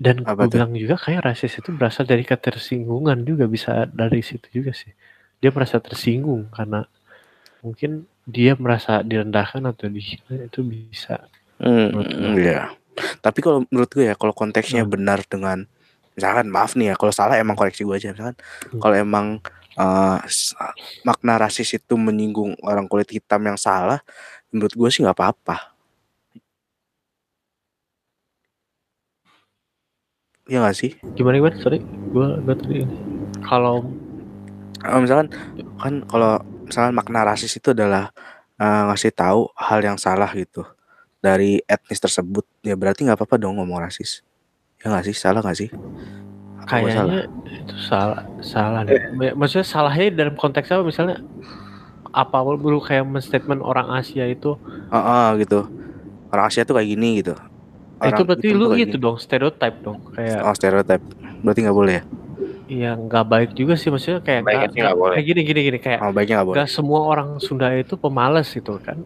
dan Apa gue tuh? bilang juga kayak rasis itu berasal dari ketersinggungan juga bisa dari situ juga sih dia merasa tersinggung karena mungkin dia merasa direndahkan atau dihina itu bisa Hmm, iya. Tapi kalau menurut gue ya, kalau konteksnya Hmm. benar dengan misalkan maaf nih ya, kalau salah emang koreksi gue aja misalkan Hmm. kalau emang s- makna rasis itu menyinggung orang kulit hitam yang salah, menurut gue sih nggak apa-apa. Iya gak sih? gimana gimana sorry gue gue tadi ini. kalau Eh, misalkan kan kalau misalkan makna rasis itu adalah eh, ngasih tahu hal yang salah gitu dari etnis tersebut ya berarti nggak apa-apa dong ngomong rasis ya nggak sih? Salah nggak sih? Apa gua salah? kayaknya itu salah salah deh. Ma- maksudnya salahnya dalam konteks apa? Misalnya apa lu kayak menstatement orang Asia itu Heeh, gitu. Orang Asia tuh kayak gini gitu. Itu Orang berarti hitam lu itu gini. dong stereotype dong kayak oh stereotype. Berarti nggak boleh ya? Iya nggak baik juga sih. Maksudnya kayak Baiknya sih nggak boleh. kayak gini gini gini kayak oh baiknya nggak boleh. nggak semua orang Sunda itu pemalas gitu kan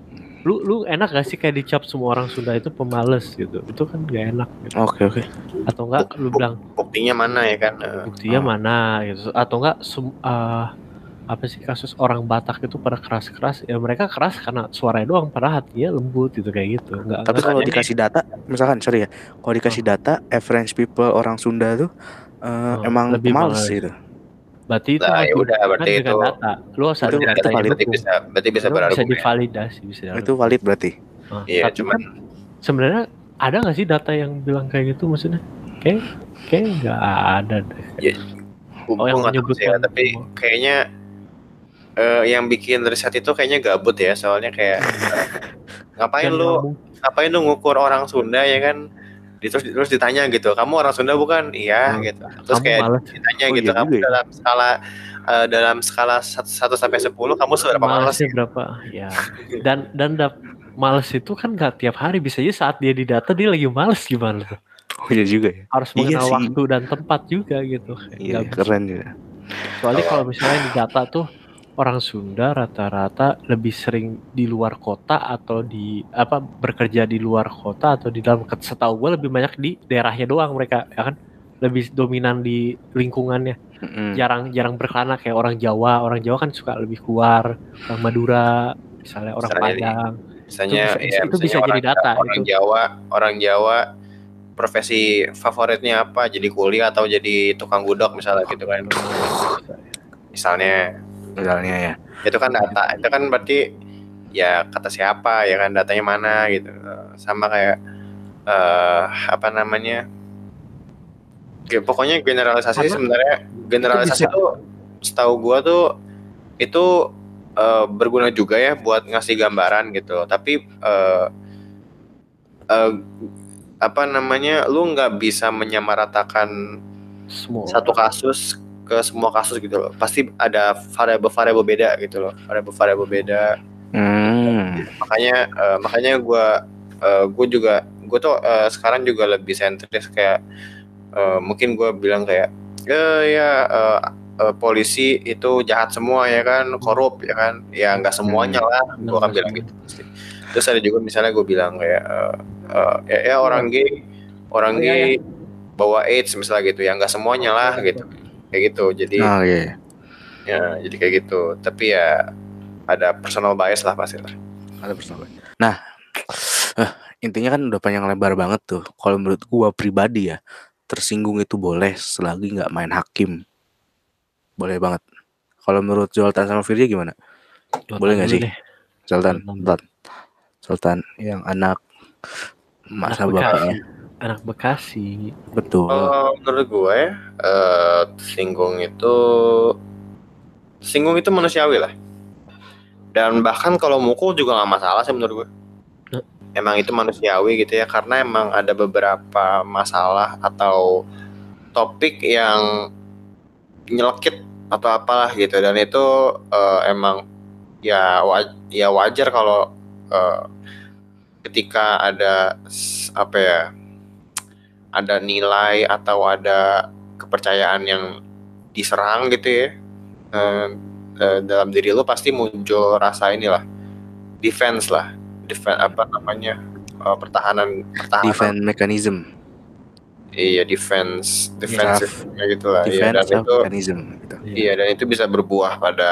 lu lu enak gak sih kayak dicap semua orang Sunda itu pemalas gitu? Itu kan gak enak gitu. oke oke. Atau enggak lu bilang? buktinya mana ya kan? Eh, buktinya Oh. mana gitu. Atau enggak eh, apa sih kasus orang Batak itu pada keras-keras? Ya mereka keras karena suaranya doang padahal hatinya lembut gitu kayak gitu. Enggak tapi enggak- kalau dikasih data misalkan sorry ya. Kalau dikasih data average people orang Sunda tuh eh, Oh, emang lebih males. gitu berarti itu Nah, ya udah, berarti dengan itu- data. Lu harus ada itu- data valid. berarti bisa berarti bisa Lu bisa divalidasi bisa itu valid berarti. Ah, Iya, tapi cuman kan sebenarnya ada nggak sih data yang bilang kayak gitu maksudnya? Kayak kayak nggak ada deh. Ya, Oh, yang sih ya, menyebutkan tapi kayaknya eh, yang bikin riset itu kayaknya gabut ya soalnya kayak ngapain Dan lu ngapain lu ngukur orang Sunda ya kan terus terus ditanya gitu kamu orang Sunda bukan iya Hmm. gitu terus Kamu kayak males ditanya Oh, gitu iya kamu juga ya. dalam skala eh, dalam skala 1 sampai 10 kamu seberapa malas malesnya berapa ya dan dan dap, males itu kan nggak tiap hari bisa aja saat dia di data dia lagi males gimana tuh Oh iya juga ya. harus Iya mengenal sih. waktu dan tempat juga gitu Iya, keren juga. soalnya kalau misalnya di data tuh orang Sunda rata-rata lebih sering di luar kota atau di apa bekerja di luar kota atau di dalam setahu gue lebih banyak di daerahnya doang mereka ya kan? Lebih dominan di lingkungannya. Jarang jarang berkelana kayak orang Jawa. Orang Jawa kan suka lebih keluar orang Madura misalnya orang Misalnya di- Padang. misalnya Itu bisa- ya itu misalnya bisa orang, jadi data, orang itu. Jawa orang Jawa profesi favoritnya apa? Jadi kuli atau jadi tukang gudok misalnya gitu kan? Misalnya Misalnya ya. itu kan data itu kan berarti ya kata siapa ya kan datanya mana gitu. Sama kayak eh apa namanya Ya, pokoknya generalisasi sebenarnya generalisasi itu setahu gua tuh itu eh, berguna juga ya buat ngasih gambaran gitu. Tapi eh, eh, apa namanya lu nggak bisa menyamaratakan semua. satu kasus ke semua kasus gitu loh. Pasti ada variabel-variabel beda gitu loh. Variabel-variabel beda. Hmm. makanya eh, makanya gue gue juga gue tuh eh, sekarang juga lebih sentris kayak eh, mungkin gue bilang kayak eh, ya eh, eh, polisi itu jahat semua ya kan korup ya kan. Ya nggak semuanya lah. Gue kan bilang gitu pasti. terus ada juga misalnya gue bilang kayak eh, eh, ya, ya orang gay orang Oh, iya, gay bawa AIDS misalnya gitu. Ya nggak semuanya lah gitu kayak gitu jadi Oh iya. ya jadi kayak gitu tapi ya ada personal bias lah pasti lah Ada bersama. Nah, eh, intinya kan udah panjang lebar banget tuh. Kalau menurut gua pribadi ya, tersinggung itu boleh selagi nggak main hakim. Boleh banget. Kalau menurut Zoltan sama Firja gimana? boleh nggak sih? deh. Sultan, Sultan. Sultan, Sultan yang anak masa bapaknya. Anak Bekasi Betul. Kalau menurut gue ya, eh, singgung itu singgung itu manusiawi lah. Dan bahkan kalau mukul juga nggak masalah sih menurut gue. Eh. Emang itu manusiawi gitu ya, karena emang ada beberapa masalah atau topik yang nyelekit atau apalah gitu. Dan itu eh, emang ya wa- ya wajar kalau eh, ketika ada apa ya ada nilai atau ada kepercayaan yang diserang gitu ya eh, eh, dalam diri lo pasti muncul rasa inilah defense lah defense apa namanya eh, pertahanan pertahanan Defense mechanism. iya defense defensive gitu lah iya, Defense dan itu mechanism. Gitu. iya dan itu bisa berbuah pada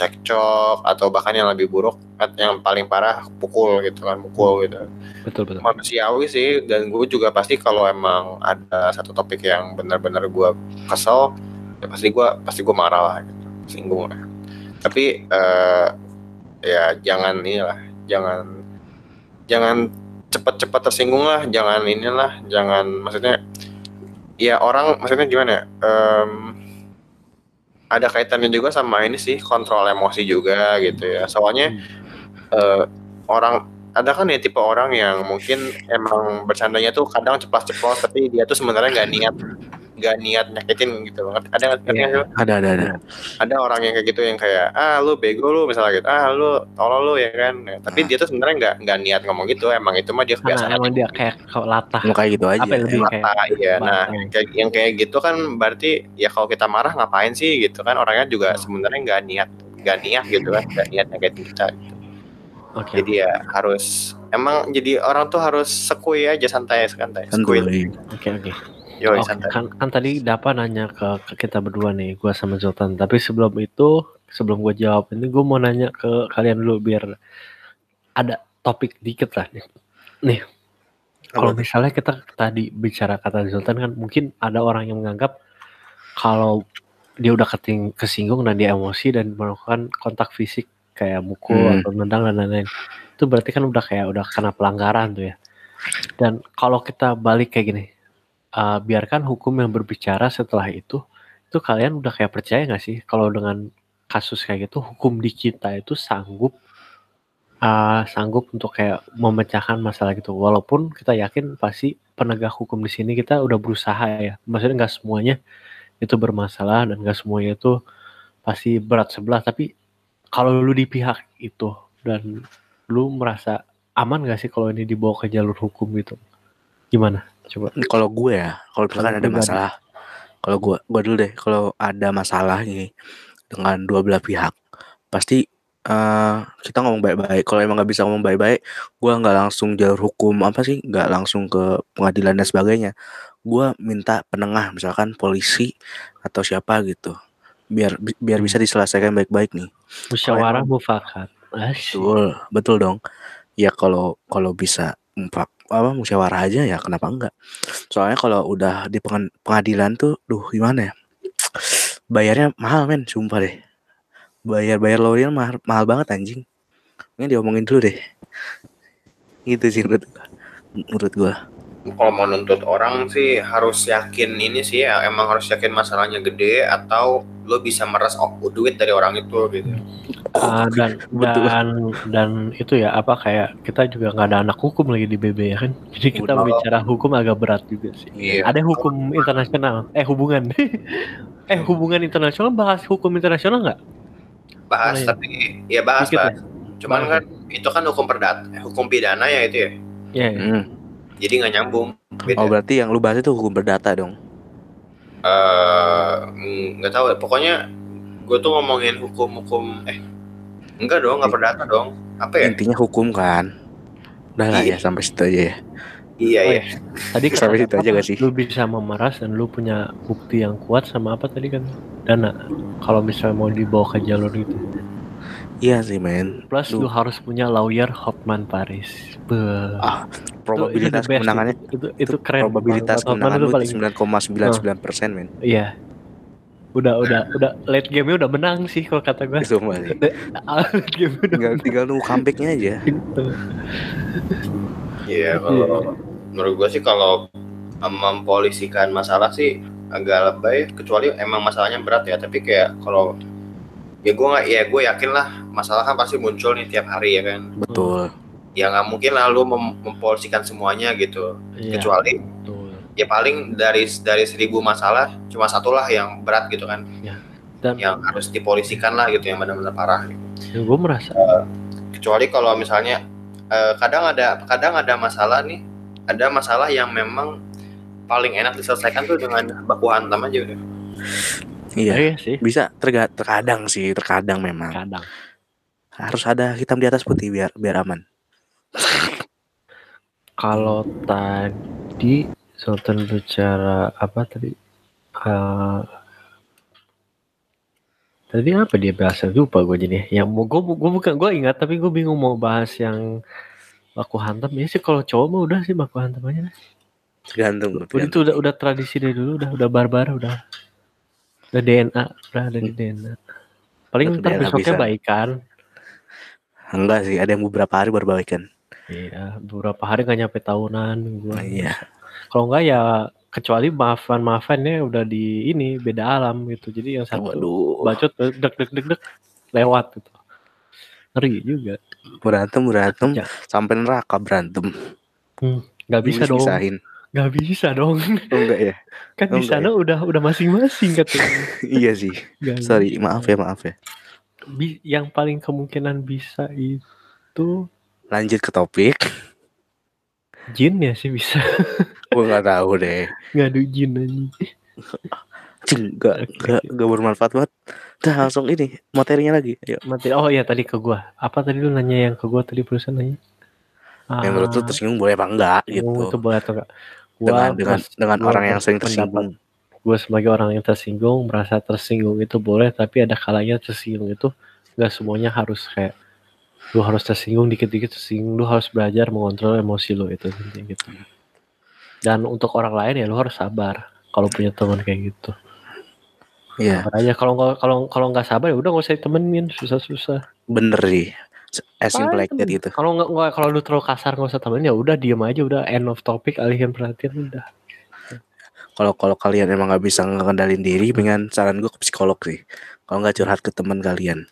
cekcok atau bahkan yang lebih buruk yang paling parah pukul gitu kan pukul gitu. Betul betul. Manusiawi sih dan gue juga pasti kalau emang ada satu topik yang benar-benar gue kesel ya pasti gue pasti gue marah lah gitu singgung lah. Tapi eh, ya jangan inilah jangan jangan cepat-cepat tersinggung lah jangan inilah jangan maksudnya ya orang maksudnya gimana ya Em, ada kaitannya juga sama ini sih kontrol emosi juga gitu ya. Soalnya eh, orang ada kan ya tipe orang yang mungkin emang bercandanya tuh kadang ceplas-ceplos tapi dia tuh sebenarnya nggak niat nggak niat nyakitin gitu loh. Ada nggak Iya. Ada ada ada. ada orang yang kayak gitu yang kayak ah lu bego lu misalnya gitu ah lu tolol lu ya kan Ya, tapi Nah. dia tuh sebenarnya nggak nggak niat ngomong gitu emang itu mah dia karena kebiasaan emang aja. dia kayak kalau latah Mau kayak gitu aja. apa yang lebih Emang kayak Ah, iya nah Bang. kayak yang kayak gitu kan berarti ya kalau kita marah ngapain sih gitu kan orangnya juga Hmm. sebenarnya nggak niat nggak niat gitu kan nggak niat nyakitin kita gitu. oke jadi ya harus emang jadi orang tuh harus sekui aja santai santai sekui Santuy. oke oke Oke, santai kan, kan tadi Dapa nanya ke, ke kita berdua nih, gua sama Zoltan. Tapi sebelum itu, sebelum gue jawab ini, gue mau nanya ke kalian dulu biar ada topik dikit lah nih. Nih, kalau misalnya kita tadi bicara kata Zoltan kan mungkin ada orang yang menganggap kalau dia udah keting, kesinggung dan dia emosi dan melakukan kontak fisik kayak mukul Hmm. atau nendang dan lain-lain. Itu berarti kan udah kayak udah kena pelanggaran tuh ya. Dan kalau kita balik kayak gini, uh, biarkan hukum yang berbicara setelah itu, itu kalian udah kayak percaya nggak sih? Kalau dengan kasus kayak gitu hukum di kita itu sanggup uh, sanggup untuk kayak memecahkan masalah gitu. Walaupun kita yakin pasti penegak hukum di sini kita udah berusaha ya. Maksudnya nggak semuanya itu bermasalah dan nggak semuanya itu pasti berat sebelah. Tapi kalau lu di pihak itu dan lu merasa aman gak sih kalau ini dibawa ke jalur hukum gitu gimana coba Kalau gue ya, kalau misalkan ada masalah, kalau gue, gue dulu deh, kalau ada masalah nih dengan dua belah pihak, pasti eh kita ngomong baik-baik. Kalau emang nggak bisa ngomong baik-baik, gue nggak langsung jalur hukum apa sih, nggak langsung ke pengadilan dan sebagainya. Gue minta penengah, misalkan polisi atau siapa gitu, biar bi- biar bisa diselesaikan baik-baik nih. musyawarah mufakat. Betul, betul dong. Ya kalau kalau bisa empat apa musyawarah aja ya kenapa enggak? Soalnya kalau udah di pengadilan tuh, duh gimana ya? Bayarnya mahal men, sumpah deh. Bayar bayar lawyer mahal, mahal banget anjing. Ini diomongin dulu deh. Gitu sih menurut gua. menurut gua. Kalau mau nuntut orang sih harus yakin ini sih ya emang harus yakin masalahnya gede atau lo bisa meres oh, duit dari orang itu gitu Ah, dan Betul. dan dan itu ya apa kayak kita juga nggak ada anak hukum lagi di BB ya kan jadi kita Betul. bicara hukum agak berat juga sih Iya. ada hukum internasional eh hubungan eh hubungan internasional bahas hukum internasional nggak bahas Oh, iya. tapi ya bahas Dikit bahas cuman Bahas kan itu kan hukum perdata hukum pidana ya itu ya ya ya. Hmm. Jadi nggak nyambung beda Oh berarti yang lu bahas itu hukum perdata dong. Eh, mm, nggak tahu ya pokoknya gue tuh ngomongin hukum-hukum eh enggak dong nggak perdata dong apa ya Intinya hukum kan. Udah lah Iya. ya sampai situ aja ya. iya Oh, iya tadi Sampai situ aja gak sih? lu bisa memeras dan lu punya bukti yang kuat sama apa tadi kan dana kalau misalnya mau dibawa ke jalur itu Iya sih men. plus Lu- lu harus punya lawyer Hotman Paris Beuh. Ah, probabilitas itu best, kemenangannya itu, itu, itu keren. probabilitas kemenangan itu lu paling 9,99 persen men. iya. Udah udah udah late game-nya udah menang sih kalau kata gue Sumpah sih. late game udah Tinggal tinggal nunggu comebacknya aja. iya kalau menurut gue sih kalau mempolisikan masalah sih agak lebay kecuali emang masalahnya berat ya. Tapi kayak kalau ya gue nggak ya gue yakin lah masalah kan pasti muncul nih tiap hari ya kan. Betul. Ya nggak mungkin lah lu mem- mempolisikan semuanya gitu Iya, kecuali betul. ya paling dari dari seribu masalah cuma satu lah yang berat gitu kan dan yang harus dipolisikan lah gitu yang benar-benar parah gitu. yang gue merasa kecuali kalau misalnya eh, kadang ada kadang ada masalah nih ada masalah yang memang paling enak diselesaikan tuh dengan baku hantam aja udah Iya. iya sih Bisa terga terkadang sih, terkadang memang. kadang Harus ada hitam di atas putih biar biar aman. Kalau tadi Sultan bicara apa tadi? Eh, tadi apa dia bahasa? Lupa gue jadi. Yang mau gue gue bukan gue ingat tapi gue bingung mau bahas yang baku hantam. Ya sih kalau cowok mah udah sih baku hantam aja Tergantung. udah itu udah udah tradisi dari dulu udah udah barbar udah. Udah DNA udah ada di DNA paling ntar besoknya bisa. baikan. Enggak sih, ada yang beberapa hari baru balikan. Iya beberapa hari nggak nyampe tahunan gua Nah, iya. kalau enggak ya kecuali maafan maafannya udah di ini beda alam gitu jadi yang satu Waduh. bacot dek dek dek dek lewat gitu ngeri juga Berantem berantem Ya. sampai neraka berantem. nggak bisa dong Pisahin. nggak bisa dong Oh enggak ya? kan Oh, di sana udah udah masing-masing katanya iya sih. Nggak Sorry, bisa. maaf ya, maaf ya. Bi- yang paling kemungkinan bisa itu Lanjut ke topik. jin ya sih bisa Gue nggak tahu deh. ngadu jin aja Cing, gak, Oke. gak, gak bermanfaat banget. Udah langsung ini materinya lagi. Ayo. mati oh iya tadi ke gua apa tadi lu nanya yang ke gua tadi perusahaan nanya Yang menurut lu Ah, tersinggung boleh apa enggak oh, itu gitu. boleh atau enggak gua Dengan dengan dengan gua orang yang sering tersinggung. gue sebagai orang yang tersinggung merasa tersinggung itu boleh tapi ada kalanya tersinggung itu nggak semuanya harus kayak lu harus tersinggung dikit-dikit tersinggung. Lu harus belajar mengontrol emosi lu itu gitu. Dan untuk orang lain ya lu harus sabar kalau punya teman kayak gitu. Iya, aja. Kalau kalau kalau nggak sabar ya udah nggak usah ditemenin. Susah-susah. Bener sih. As simple like that gitu. kalau nggak kalau lu terlalu kasar nggak usah temenin ya udah diem aja. Udah end of topic alihin perhatian udah. Kalau kalau kalian emang nggak bisa ngendalin diri pengen saran gue ke psikolog sih. Kalau nggak curhat ke teman kalian.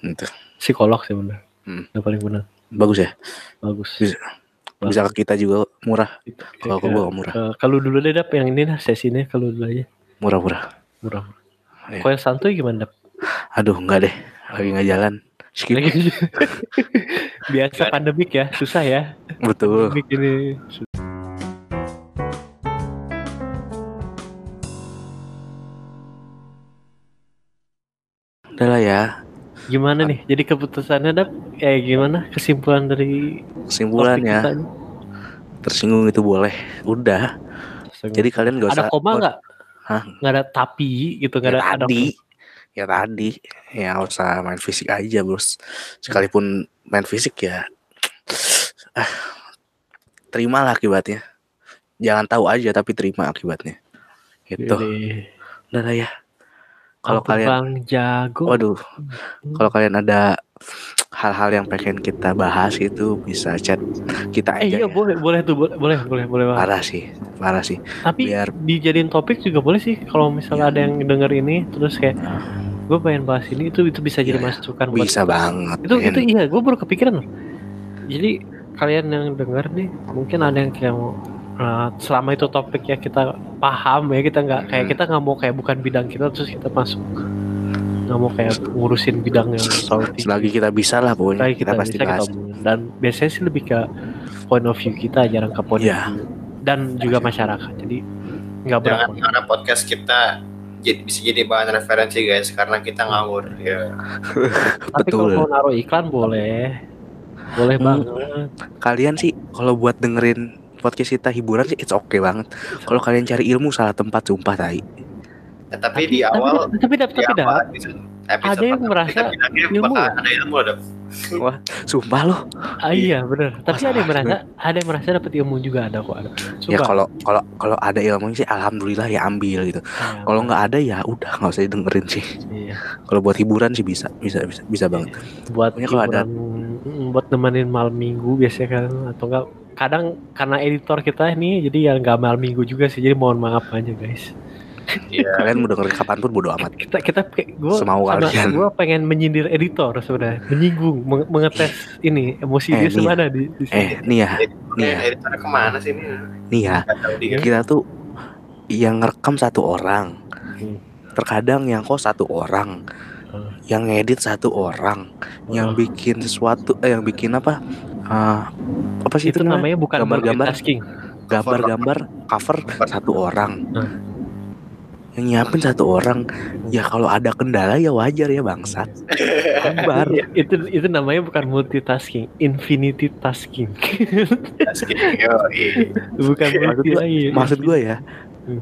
Gitu Psikolog sih bener. Hmm. Yang paling benar. bagus ya Bagus. bisa bisa ke kita juga murah kalau ke gua murah Eh, kalau dulu deh dap yang ini lah sesinya kalau dulu aja murah murah murah. Iya. Kalau yang santuy gimana dap? aduh nggak deh lagi nggak jalan skip Biasa pandemik ya, susah ya. betul Pandemik ini. udah lah ya Gimana nih? Jadi keputusannya dap? Eh gimana? Kesimpulan dari kesimpulannya tersinggung itu boleh. Udah. Jadi kalian gak usah ada koma nggak? Hah? Nggak ada tapi gitu nggak ya ada ada tadi. ya tadi. Ya nggak usah main fisik aja bos. Sekalipun main fisik ya ah, terimalah akibatnya. Jangan tahu aja tapi terima akibatnya. Gitu. Jadi, udah lah ya kalau kalian Bang jago. waduh kalau kalian ada hal-hal yang pengen kita bahas itu bisa chat kita Eh aja iya ya. boleh boleh tuh boleh boleh boleh boleh banget. parah sih parah sih Tapi biar- dijadiin topik juga boleh sih kalau misalnya ada yang denger ini terus kayak gue pengen bahas ini itu itu bisa jadi Iya, masukan buat bisa banget itu men. itu iya gue baru kepikiran loh jadi kalian yang denger nih mungkin ada yang kayak mau uh, selama itu topik ya kita paham ya kita nggak kayak kita nggak mau kayak bukan bidang kita terus kita masuk. Nggak mau kayak ngurusin bidang yang tinggi selagi kita bisa lah pokoknya. Selagi kita, pasti bisa, bahas. kita dan biasanya sih lebih ke point of view kita jarang ke point Iya. of view. Dan juga masyarakat jadi nggak Jangan berat karena podcast kita jadi, bisa jadi bahan referensi guys karena kita ngawur ya. tapi kalau betul. mau naruh iklan boleh. Boleh Hmm. banget. Kalian sih kalau buat dengerin podcast kita hiburan sih it's okay banget. Kalau kalian cari ilmu salah tempat sumpah tai. Ya, tapi, di awal tapi tapi tapi awal dap. episode, ada yang merasa ilmu ya? ada ilmu ada sumpah loh. Ah, iya bener. Tapi Masalah. ada yang merasa ada yang merasa dapat ilmu juga ada kok ada. Ya kalau kalau kalau ada ilmunya sih alhamdulillah ya ambil gitu. Iya, kalau nggak ada ya udah nggak usah dengerin sih. Iya. kalau buat hiburan sih bisa bisa bisa bisa banget. Buat kalau ada- hiburan, mm, buat nemenin malam minggu biasanya kan atau enggak kadang karena editor kita ini jadi ya nggak malam minggu juga sih jadi mohon maaf aja guys Iya. kalian mau dengerin kapan pun bodo amat kita kita gue Semau kalian. gue pengen menyindir editor sebenarnya menyinggung meng- mengetes ini emosi Eh, dia nih semana di, di sini. eh nih ya nih ya Eh, editornya ke mana sih ini? nih ya kita tuh yang ngerekam satu orang Hmm. terkadang yang kok satu orang. Yang ngedit satu orang yang bikin sesuatu eh yang bikin apa Ah, apa sih itu itu, namanya namanya bukan Gambar-gambar. multitasking gambar-gambar cover satu orang Hmm. yang nyiapin satu orang ya kalau ada kendala ya wajar ya bangsat Gambar. Ya, itu itu namanya bukan multitasking infinity tasking bukan Maksud multi maksud gue ya Hmm.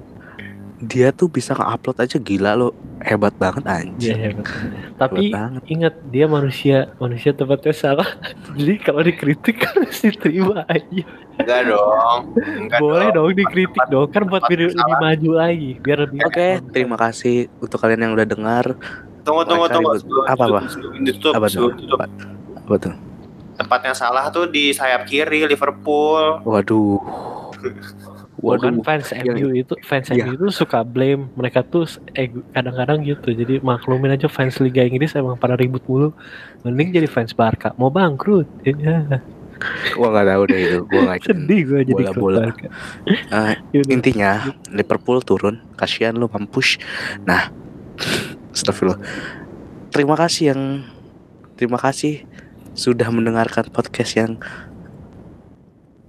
Dia tuh bisa nge-upload aja gila lo hebat banget anjir iya, betul. tapi hebat banget ingat dia manusia manusia tempatnya salah jadi kalau dikritik harus diterima aja Enggak dong. Enggak boleh dong dikritik dong kan buat tempat biar lebih salah. maju lagi biar lebih oke terima kasih untuk kalian yang udah dengar Tunggu tunggu Mereka tunggu. ribut. Sebelum Apa, apa? Ditutup, apa tuh apa, apa tuh Tempat yang salah tuh di sayap kiri Liverpool. waduh Gua kan waduh fans Yang- MU itu fans Iya. MU itu suka blame mereka tuh eh, kadang-kadang gitu. Jadi maklumin aja fans Liga Inggris emang pada ribut mulu. Mending jadi fans Barca. Mau bangkrut. Ya, gua nggak tahu deh itu. Gua nggak sedih gue jadi. Barca. Eh, Yaudah. intinya Liverpool turun. Kasihan lu mampus. Nah Astagfirullah. Terima kasih yang terima kasih sudah mendengarkan podcast yang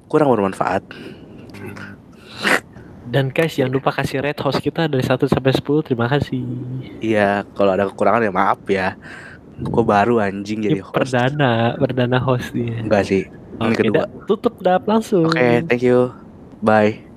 kurang bermanfaat dan guys jangan lupa kasih rate host kita dari 1 sampai 10 terima kasih. Iya kalau ada kekurangan ya maaf ya. Gua baru anjing jadi host. perdana perdana host dia. Enggak sih. Ini Oke, kedua. dah, tutup dap langsung. Oke thank you. Bye